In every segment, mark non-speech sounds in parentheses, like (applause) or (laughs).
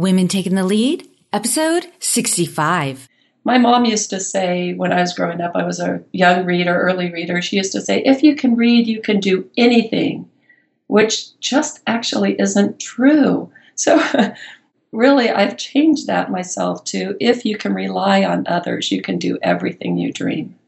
Women Taking the Lead, episode 65. My mom used to say when I was growing up, I was a young reader, early reader, she used to say, if you can read, you can do anything, which just actually isn't true. So, (laughs) really, I've changed that myself to if you can rely on others, you can do everything you dream.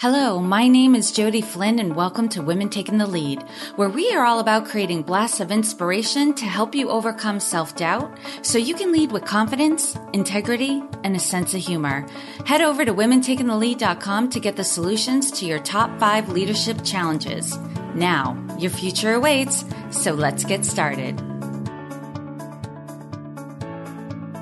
Hello, my name is Jody Flynn and welcome to Women Taking the Lead, where we are all about creating blasts of inspiration to help you overcome self-doubt so you can lead with confidence, integrity, and a sense of humor. Head over to womentakingthelead.com to get the solutions to your top five leadership challenges. Now, your future awaits, so let's get started.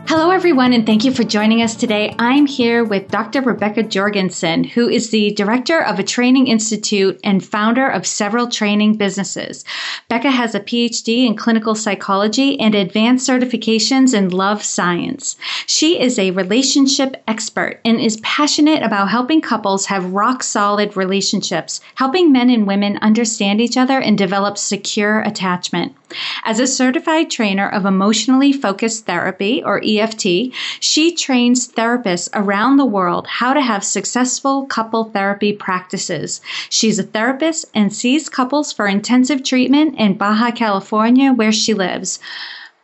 Hello, everyone, and thank you for joining us today. I'm here with Dr. Rebecca Jorgensen, who is the director of a training institute and founder of several training businesses. Becca has a PhD in clinical psychology and advanced certifications in love science. She is a relationship expert and is passionate about helping couples have rock solid relationships, helping men and women understand each other and develop secure attachment. As a certified trainer of emotionally focused therapy, or she trains therapists around the world how to have successful couple therapy practices. She's a therapist and sees couples for intensive treatment in Baja California, where she lives.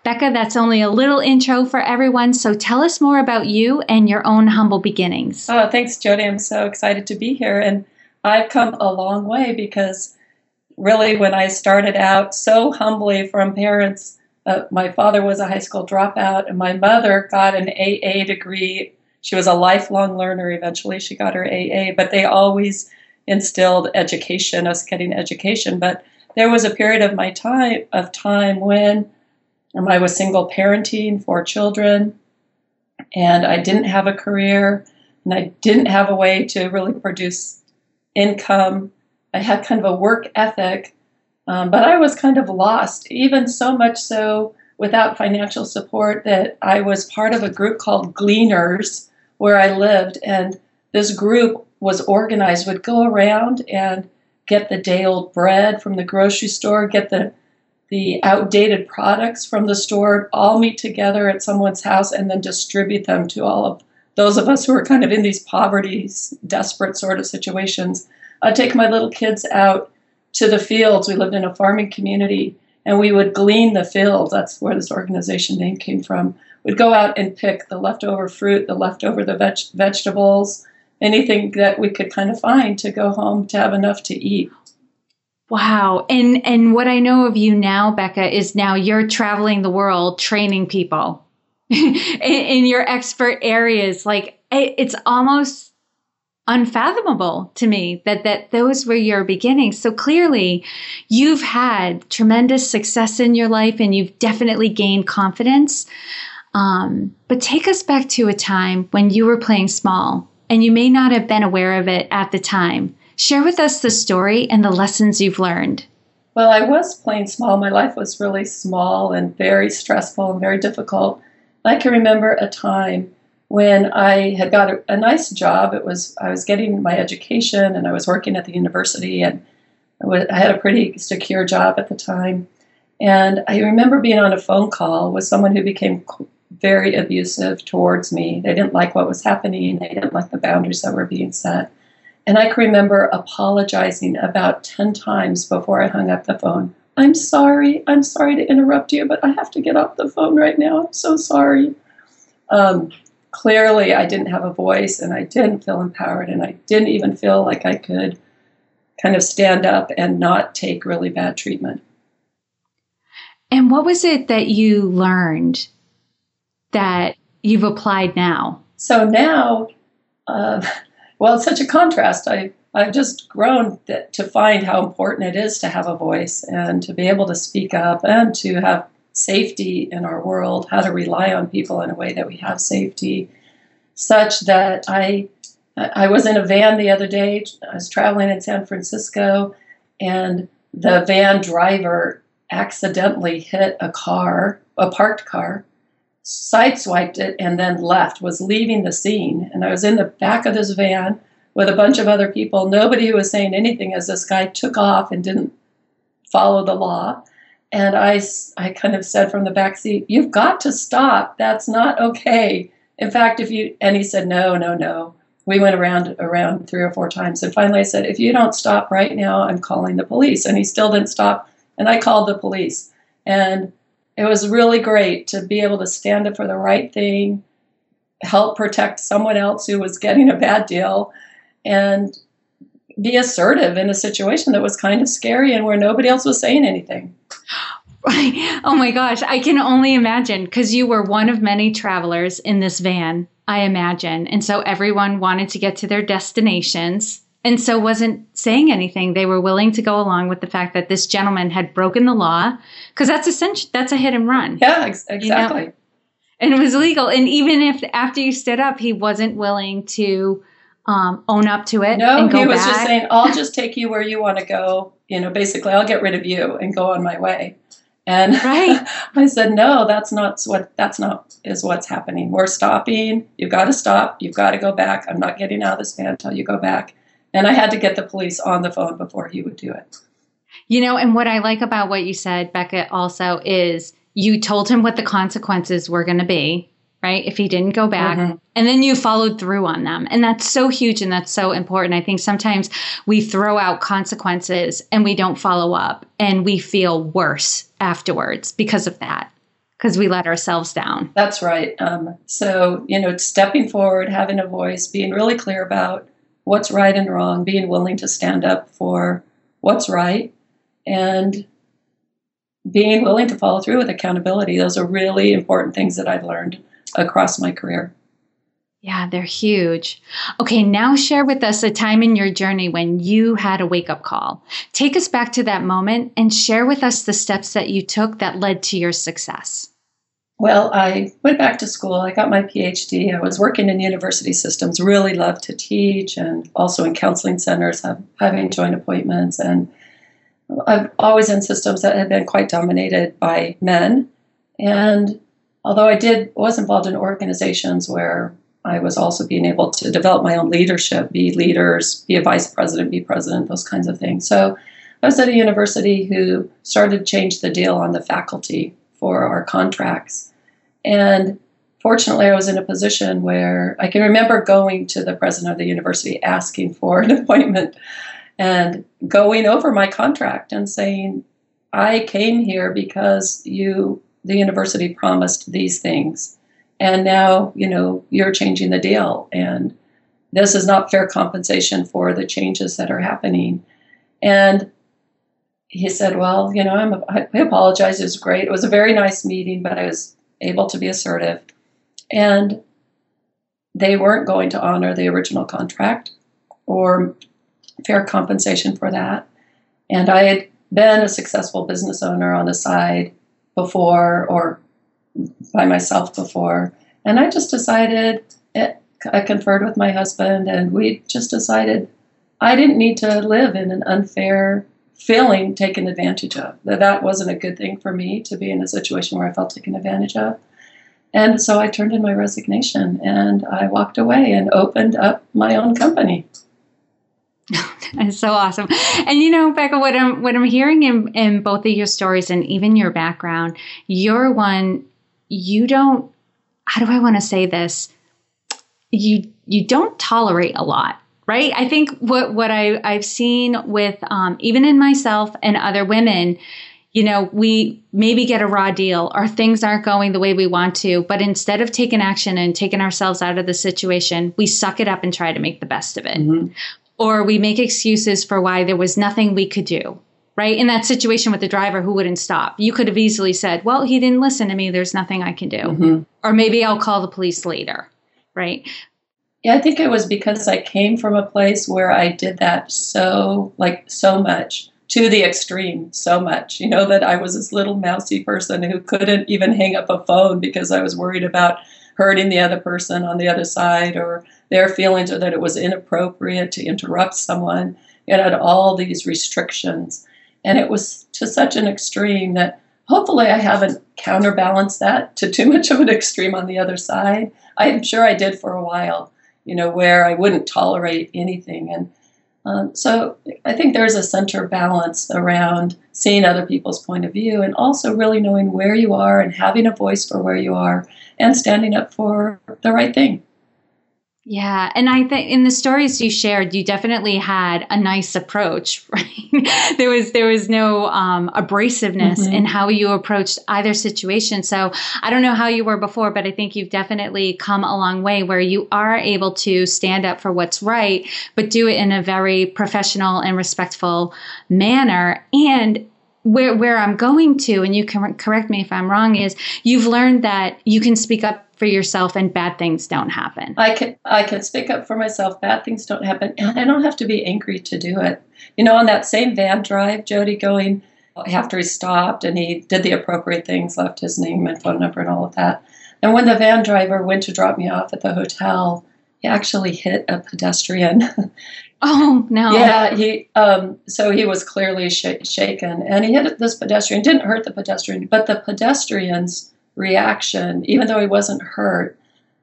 Becca, that's only a little intro for everyone, so tell us more about you and your own humble beginnings. Oh, thanks, Jody. I'm so excited to be here. And I've come a long way because really, when I started out so humbly from parents, uh, my father was a high school dropout, and my mother got an AA degree. She was a lifelong learner. Eventually, she got her AA, but they always instilled education, us getting education. But there was a period of my time of time when um, I was single parenting four children, and I didn't have a career, and I didn't have a way to really produce income I had kind of a work ethic, um, but I was kind of lost, even so much so without financial support that I was part of a group called Gleaners where I lived. And this group was organized, would go around and get the day old bread from the grocery store, get the the outdated products from the store, all meet together at someone's house and then distribute them to all of those of us who are kind of in these poverty, desperate sort of situations. I'd take my little kids out to the fields. We lived in a farming community and we would glean the fields. That's where this organization name came from. We'd go out and pick the leftover fruit, the leftover the veg- vegetables, anything that we could kind of find to go home to have enough to eat. Wow. And and what I know of you now, Becca, is now you're traveling the world training people (laughs) in, in your expert areas. Like it's almost unfathomable to me that that those were your beginnings. So clearly you've had tremendous success in your life and you've definitely gained confidence. Um, but take us back to a time when you were playing small and you may not have been aware of it at the time. Share with us the story and the lessons you've learned. Well i was playing small. My life was really small and very stressful and very difficult. I can remember a time when I had got a, a, nice job. It was I was getting my education and I was working at the university and I, was, I had a pretty secure job at the time. And I remember being on a phone call with someone who became very abusive towards me. They didn't like what was happening. They didn't like the boundaries that were being set. And I can remember apologizing about 10 times before I hung up the phone. I'm sorry. I'm sorry to interrupt you, but I have to get off the phone right now. I'm so sorry. Um, clearly I didn't have a voice and I didn't feel empowered and I didn't even feel like I could kind of stand up and not take really bad treatment. And what was it that you learned that you've applied now? So now, uh, well, it's such a contrast. I, I've just grown that, to find how important it is to have a voice and to be able to speak up and to have safety in our world, how to rely on people in a way that we have safety, such that I I was in a van the other day. I was traveling in San Francisco, and the van driver accidentally hit a car, a parked car, sideswiped it, and then left. Was leaving the scene, and I was in the back of this van with a bunch of other people. Nobody who was saying anything as this guy took off and didn't follow the law. And I, I kind of said from the back seat, You've got to stop. That's not okay. In fact, if you, and he said, No, no, no. We went around around three or four times. And finally I said, If you don't stop right now, I'm calling the police. And he still didn't stop. And I called the police. And it was really great to be able to stand up for the right thing, help protect someone else who was getting a bad deal, and be assertive in a situation that was kind of scary and where nobody else was saying anything. (laughs) Oh my gosh, I can only imagine because you were one of many travelers in this van, I imagine. And so everyone wanted to get to their destinations and so wasn't saying anything. They were willing to go along with the fact that this gentleman had broken the law because that's essential that's a hit and run. Yeah, ex- exactly. You know? And it was legal. And even if after you stood up, he wasn't willing to um, own up to it. No, he was back. just saying, "I'll just take you where you want to go." You know, basically, I'll get rid of you and go on my way. And right. (laughs) I said, "No, that's not what. That's not is what's happening. We're stopping. You've got to stop. You've got to go back. I'm not getting out of this van until you go back." And I had to get the police on the phone before he would do it. You know, and what I like about what you said, Becca, also is you told him what the consequences were going to be right? If he didn't go back. Mm-hmm. And then you followed through on them. And that's so huge and that's so important. I think sometimes we throw out consequences and we don't follow up and we feel worse afterwards because of that, because we let ourselves down. That's right. Um, so, you know, stepping forward, having a voice, being really clear about what's right and wrong, being willing to stand up for what's right, and being willing to follow through with accountability. Those are really important things that I've learned across my career. Yeah, they're huge. Okay, now share with us a time in your journey when you had a wake up call. Take us back to that moment and share with us the steps that you took that led to your success. Well, I went back to school. I got my PhD. I was working in university systems, really loved to teach, and also in counseling centers, having joint appointments. And I've always in systems that had been quite dominated by men. And although I did was involved in organizations where I was also being able to develop my own leadership, be leaders, be a vice president, be president, those kinds of things. So I was at a university who started to change the deal on the faculty for our contracts. And fortunately, I was in a position where I can remember going to the president of the university asking for an (laughs) appointment and going over my contract and saying, I came here because you the university promised these things. And now you know you're changing the deal. And this is not fair compensation for the changes that are happening. And he said well you know I'm, i apologize. It was great. It was a very nice meeting but i was able to be assertive. And they weren't going to honor the original contract or fair compensation for that. And i had been a successful business owner on the side before or by myself before. And I just decided, it, I conferred with my husband, and we just decided I didn't need to live in an unfair feeling taken advantage of. That that wasn't a good thing for me to be in a situation where I felt taken advantage of. And so I turned in my resignation and I walked away and opened up my own company. (laughs) It's so awesome. And you know, Becca, what I'm what I'm hearing in, in both of your stories and even your background, you're one you don't how do I want to say this? You you don't tolerate a lot right? I think what what I I've seen with um, even in myself and other women, you know, we maybe get a raw deal or things aren't going the way we want to, but instead of taking action and taking ourselves out of the situation, we suck it up and try to make the best of it. Mm-hmm or we make excuses for why there was nothing we could do right? In that situation with the driver who wouldn't stop? You could have easily said well he didn't listen to me. There's nothing i can do. Mm-hmm. or maybe i'll call the police later right? Yeah i think it was because i came from a place where i did that so like so much to the extreme so much you know that i was this little mousy person who couldn't even hang up a phone because i was worried about hurting the other person on the other side or their feelings or that it was inappropriate to interrupt someone. It had all these restrictions. And it was to such an extreme that hopefully I haven't counterbalanced that to too much of an extreme on the other side. I'm sure I did for a while, you know, where I wouldn't tolerate anything. And Um, so I think there's a center balance around seeing other people's point of view and also really knowing where you are and having a voice for where you are and standing up for the right thing. Yeah, and I think in the stories you shared, you definitely had a nice approach. (laughs) Right, there was there was no um, abrasiveness mm-hmm. in how you approached either situation. So I don't know how you were before, but I think you've definitely come a long way where you are able to stand up for what's right, but do it in a very professional and respectful manner. And where where I'm going to, and you can correct me if I'm wrong, is you've learned that you can speak up for yourself and bad things don't happen. I can I can speak up for myself. Bad things don't happen, and I don't have to be angry to do it. You know, on that same van drive, Jody going after he stopped and he did the appropriate things, left his name and phone number and all of that. And when the van driver went to drop me off at the hotel, he actually hit a pedestrian. (laughs) Oh no! Yeah, he. Um, so he was clearly sh- shaken, and he hit this pedestrian. Didn't hurt the pedestrian, but the pedestrians reaction, even though he wasn't hurt,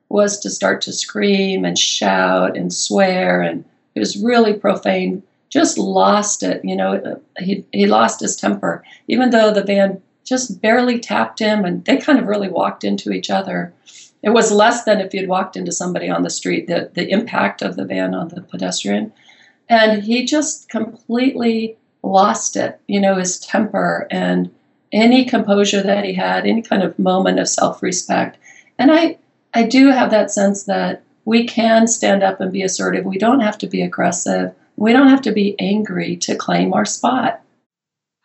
was to start to scream and shout and swear. And it was really profane. Just lost it. You know, he, he lost his temper, even though the van just barely tapped him and they kind of really walked into each other. It was less than if you'd walked into somebody on the street, the, the impact of the van on the pedestrian. And he just completely lost it, you know, his temper and any composure that he had, any kind of moment of self respect. And I, I do have that sense that we can stand up and be assertive. We don't have to be aggressive. We don't have to be angry to claim our spot.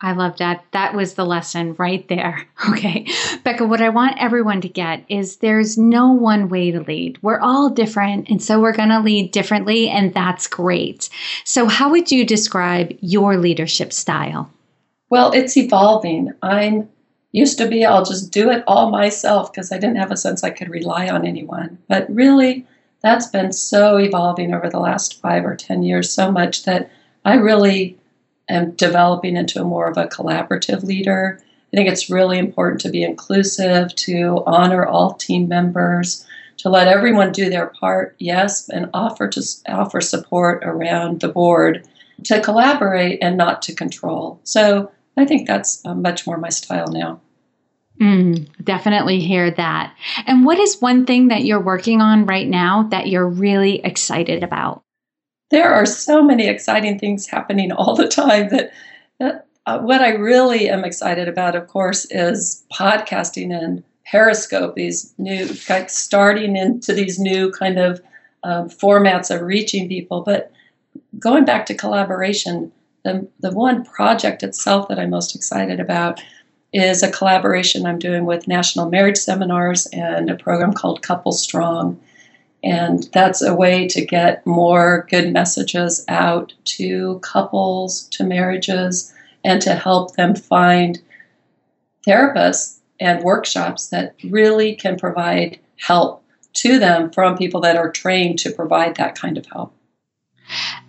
I love that. That was the lesson right there. (laughs) Okay. Becca, what I want everyone to get is there's no one way to lead. We're all different, and so we're going to lead differently, and that's great. So, how would you describe your leadership style? Well, it's evolving. I'm used to be, I'll just do it all myself because I didn't have a sense I could rely on anyone. But really, that's been so evolving over the last five or 10 years so much that I really am developing into more of a collaborative leader. I think it's really important to be inclusive, to honor all team members, to let everyone do their part, yes, and offer to offer support around the board to collaborate and not to control. So I think that's uh, much more my style now. Mm, definitely hear that. And what is one thing that you're working on right now that you're really excited about? There are so many exciting things happening all the time that uh, what I really am excited about, of course, is podcasting and Periscope, these new, like starting into these new kind of um, formats of reaching people. But going back to collaboration, the, the one project itself that I'm most excited about is a collaboration I'm doing with National Marriage Seminars and a program called Couple Strong. And that's a way to get more good messages out to couples, to marriages, and to help them find therapists and workshops that really can provide help to them from people that are trained to provide that kind of help.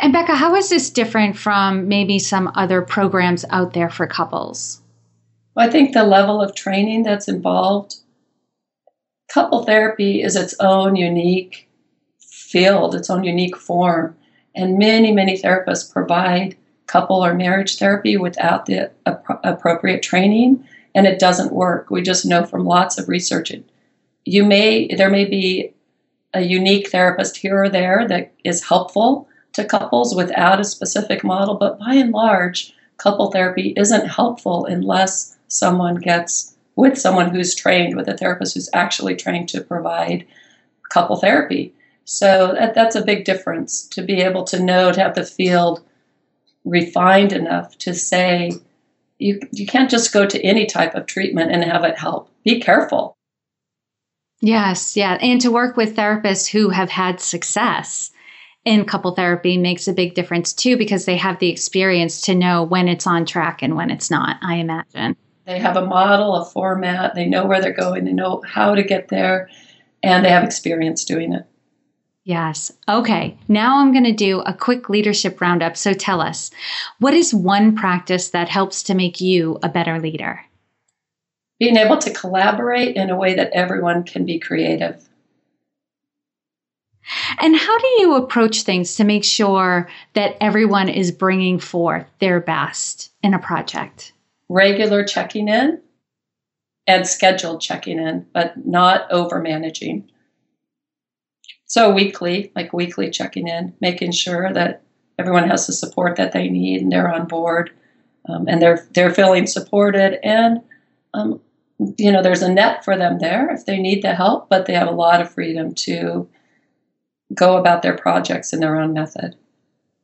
And Becca, how is this different from maybe some other programs out there for couples? Well, I think the level of training that's involved, couple therapy is its own unique field, its own unique form. And many, many therapists provide couple or marriage therapy without the ap- appropriate training, and it doesn't work. We just know from lots of research. It, you may there may be a unique therapist here or there that is helpful, to couples without a specific model, but by and large, couple therapy isn't helpful unless someone gets with someone who's trained, with a therapist who's actually trained to provide couple therapy. So that, that's a big difference to be able to know, to have the field refined enough to say, you, you can't just go to any type of treatment and have it help. Be careful. Yes, yeah. And to work with therapists who have had success in couple therapy makes a big difference too because they have the experience to know when it's on track and when it's not, I imagine. They have a model, a format, they know where they're going, they know how to get there, and they have experience doing it. Yes. Okay. Now I'm going to do a quick leadership roundup. So tell us, what is one practice that helps to make you a better leader? Being able to collaborate in a way that everyone can be creative. And how do you approach things to make sure that everyone is bringing forth their best in a project? Regular checking in and scheduled checking in, but not over managing. So weekly, like weekly checking in, making sure that everyone has the support that they need and they're on board um, and they're they're feeling supported and um, you know there's a net for them there if they need the help, but they have a lot of freedom to go about their projects in their own method.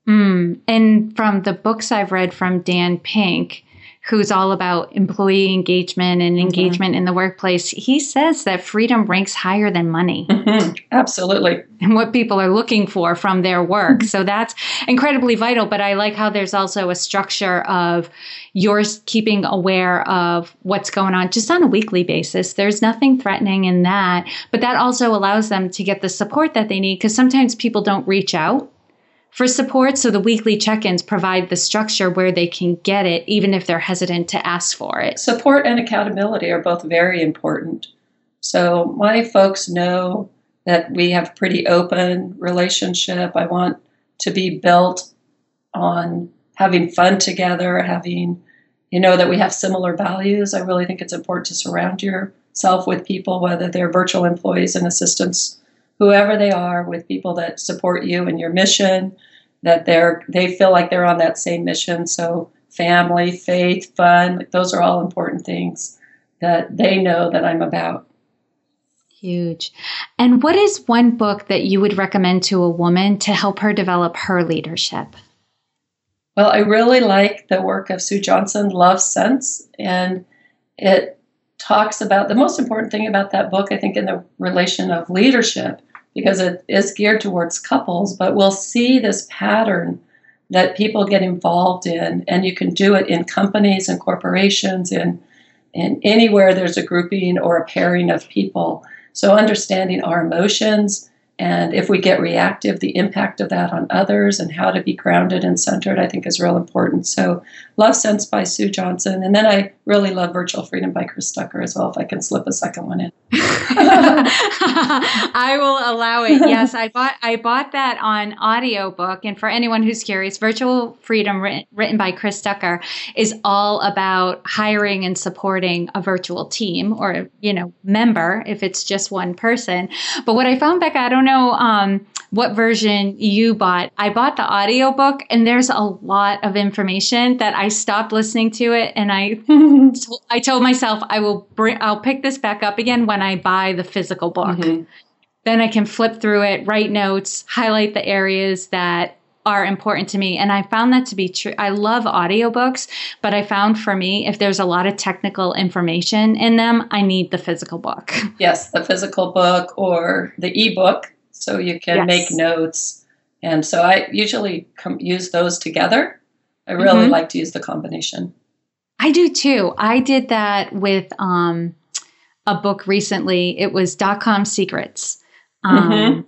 Mm. And from the books I've read from Dan Pink, who's all about employee engagement and mm-hmm. engagement in the workplace, he says that freedom ranks higher than money. Mm-hmm. Absolutely. And what people are looking for from their work. Mm-hmm. So that's incredibly vital. But I like how there's also a structure of yours keeping aware of what's going on just on a weekly basis. There's nothing threatening in that. But that also allows them to get the support that they need because sometimes people don't reach out for support. So the weekly check ins provide the structure where they can get it, even if they're hesitant to ask for it. Support and accountability are both very important. So my folks know that we have pretty open relationship. I want to be built on having fun together, having you know that we have similar values. I really think it's important to surround yourself with people, whether they're virtual employees and assistants whoever they are, with people that support you and your mission, that they're they feel like they're on that same mission. So family, faith, fun like those are all important things that they know that I'm about. Huge. And what is one book that you would recommend to a woman to help her develop her leadership? Well, I really like the work of Sue Johnson, Love Sense, and it talks about the most important thing about that book, I think, in the relation of leadership because it is geared towards couples, but we'll see this pattern that people get involved in, and you can do it in companies and corporations and and anywhere there's a grouping or a pairing of people. So understanding our emotions and if we get reactive, the impact of that on others and how to be grounded and centered, I think is real important. So, Love Sense by Sue Johnson. And then I really love Virtual Freedom by Chris Ducker as well, if I can slip a second one in. (laughs) (laughs) I will allow it. Yes, I bought I bought that on audiobook. And for anyone who's curious, Virtual Freedom written, written by Chris Ducker is all about hiring and supporting a virtual team or, you know, member if it's just one person. But what I found, Becca, I don't don't know um, what version you bought. I bought the audiobook and there's a lot of information that I stopped listening to it and I (laughs) (laughs) I told myself I will bring I'll pick this back up again when I buy the physical book. Mm-hmm. Then I can flip through it, write notes, highlight the areas that are important to me and i found that to be true i love audiobooks but i found for me if there's a lot of technical information in them i need the physical book (laughs) yes the physical book or the ebook so you can yes. make notes and so i usually com- use those together i really mm-hmm. like to use the combination i do too i did that with um, a book recently it was dot com secrets um, mm-hmm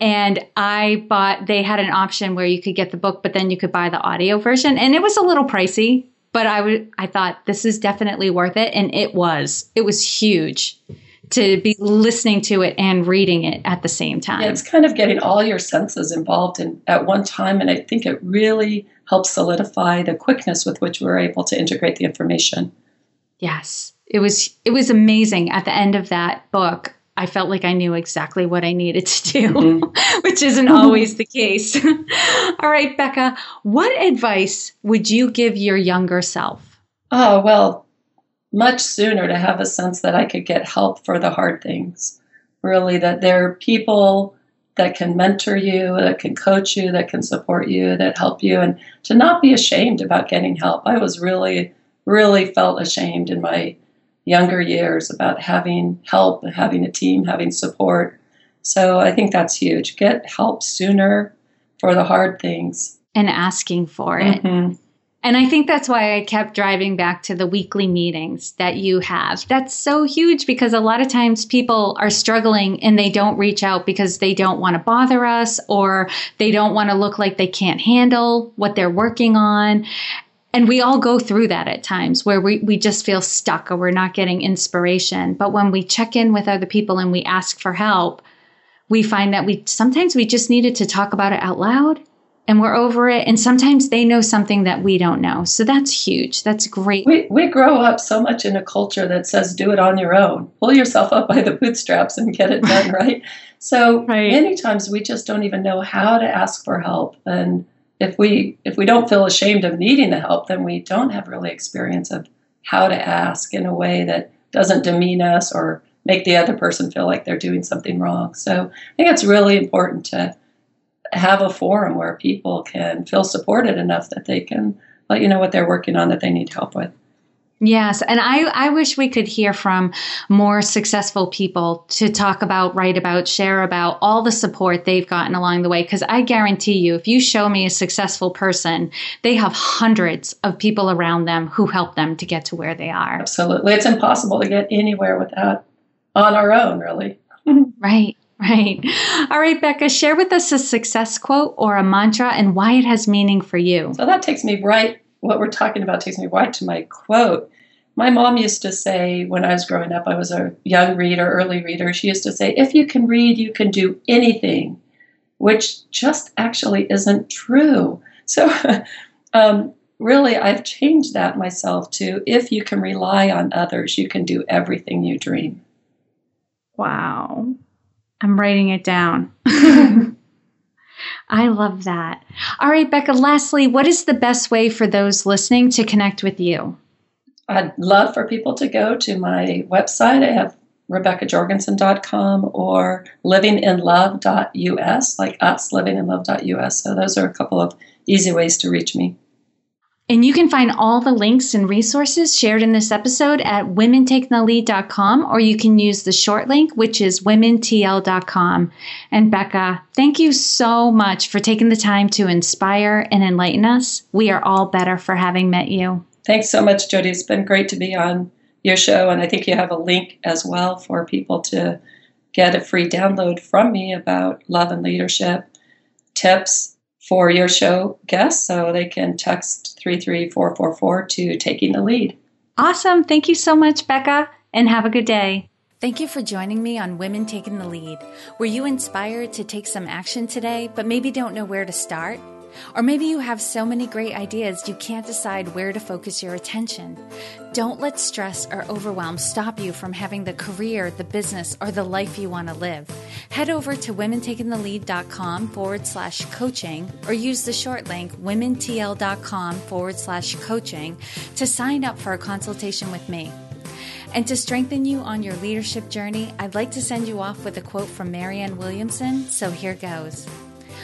and I bought, they had an option where you could get the book, but then you could buy the audio version. And it was a little pricey, but I would, I thought this is definitely worth it. And it was, it was huge to be listening to it and reading it at the same time. Yeah, it's kind of getting all your senses involved in at one time. And I think it really helps solidify the quickness with which we're able to integrate the information. Yes. It was it was amazing at the end of that book. I felt like I knew exactly what I needed to do, mm-hmm. (laughs) which isn't always the case. (laughs) All right, Becca, what advice would you give your younger self? Oh, well, much sooner to have a sense that I could get help for the hard things. Really, that there are people that can mentor you, that can coach you, that can support you, that help you, and to not be ashamed about getting help. I was really, really felt ashamed in my younger years about having help, having a team, having support. So I think that's huge. Get help sooner for the hard things. And asking for it. Mm-hmm. And I think that's why I kept driving back to the weekly meetings that you have. That's so huge because a lot of times people are struggling and they don't reach out because they don't want to bother us or they don't want to look like they can't handle what they're working on. And we all go through that at times where we, we just feel stuck or we're not getting inspiration. But when we check in with other people and we ask for help, we find that we sometimes we just needed to talk about it out loud and we're over it. And sometimes they know something that we don't know. So that's huge. That's great. We, we grow up so much in a culture that says do it on your own, pull yourself up by the bootstraps and get it done, (laughs) right? So right. many times we just don't even know how to ask for help. And if we if we don't feel ashamed of needing the help, then we don't have really experience of how to ask in a way that doesn't demean us or make the other person feel like they're doing something wrong. So I think it's really important to have a forum where people can feel supported enough that they can let you know what they're working on that they need help with. Yes, and I, I wish we could hear from more successful people to talk about, write about, share about all the support they've gotten along the way. Because I guarantee you, if you show me a successful person, they have hundreds of people around them who help them to get to where they are. Absolutely. It's impossible to get anywhere without on our own, really. (laughs) right. (laughs) Right. All right, Becca, share with us a success quote or a mantra and why it has meaning for you. So that takes me right, what we're talking about takes me right to my quote. My mom used to say when I was growing up, I was a young reader, early reader, she used to say, if you can read, you can do anything, which just actually isn't true. So, (laughs) um, really, I've changed that myself to if you can rely on others, you can do everything you dream. Wow. I'm writing it down. (laughs) I love that. All right, Becca, lastly, what is the best way for those listening to connect with you? I'd love for people to go to my website. I have RebeccaJorgensen.com or livinginlove.us, like us, livinginlove.us. So those are a couple of easy ways to reach me. And you can find all the links and resources shared in this episode at womentakingthelead.com, or you can use the short link, which is womentl.com. And Becca, thank you so much for taking the time to inspire and enlighten us. We are all better for having met you. Thanks so much, Jody. It's been great to be on your show. And I think you have a link as well for people to get a free download from me about love and leadership tips for your show guests so they can text 33444 to taking the lead. Awesome. Thank you so much, Becca, and have a good day. Thank you for joining me on Women Taking the Lead. Were you inspired to take some action today, but maybe don't know where to start? Or maybe you have so many great ideas you can't decide where to focus your attention. Don't let stress or overwhelm stop you from having the career, the business, or the life you want to live. Head over to womentakingthelead.com forward slash coaching or use the short link womentl.com forward slash coaching to sign up for a consultation with me. And to strengthen you on your leadership journey, I'd like to send you off with a quote from Marianne Williamson, so here goes.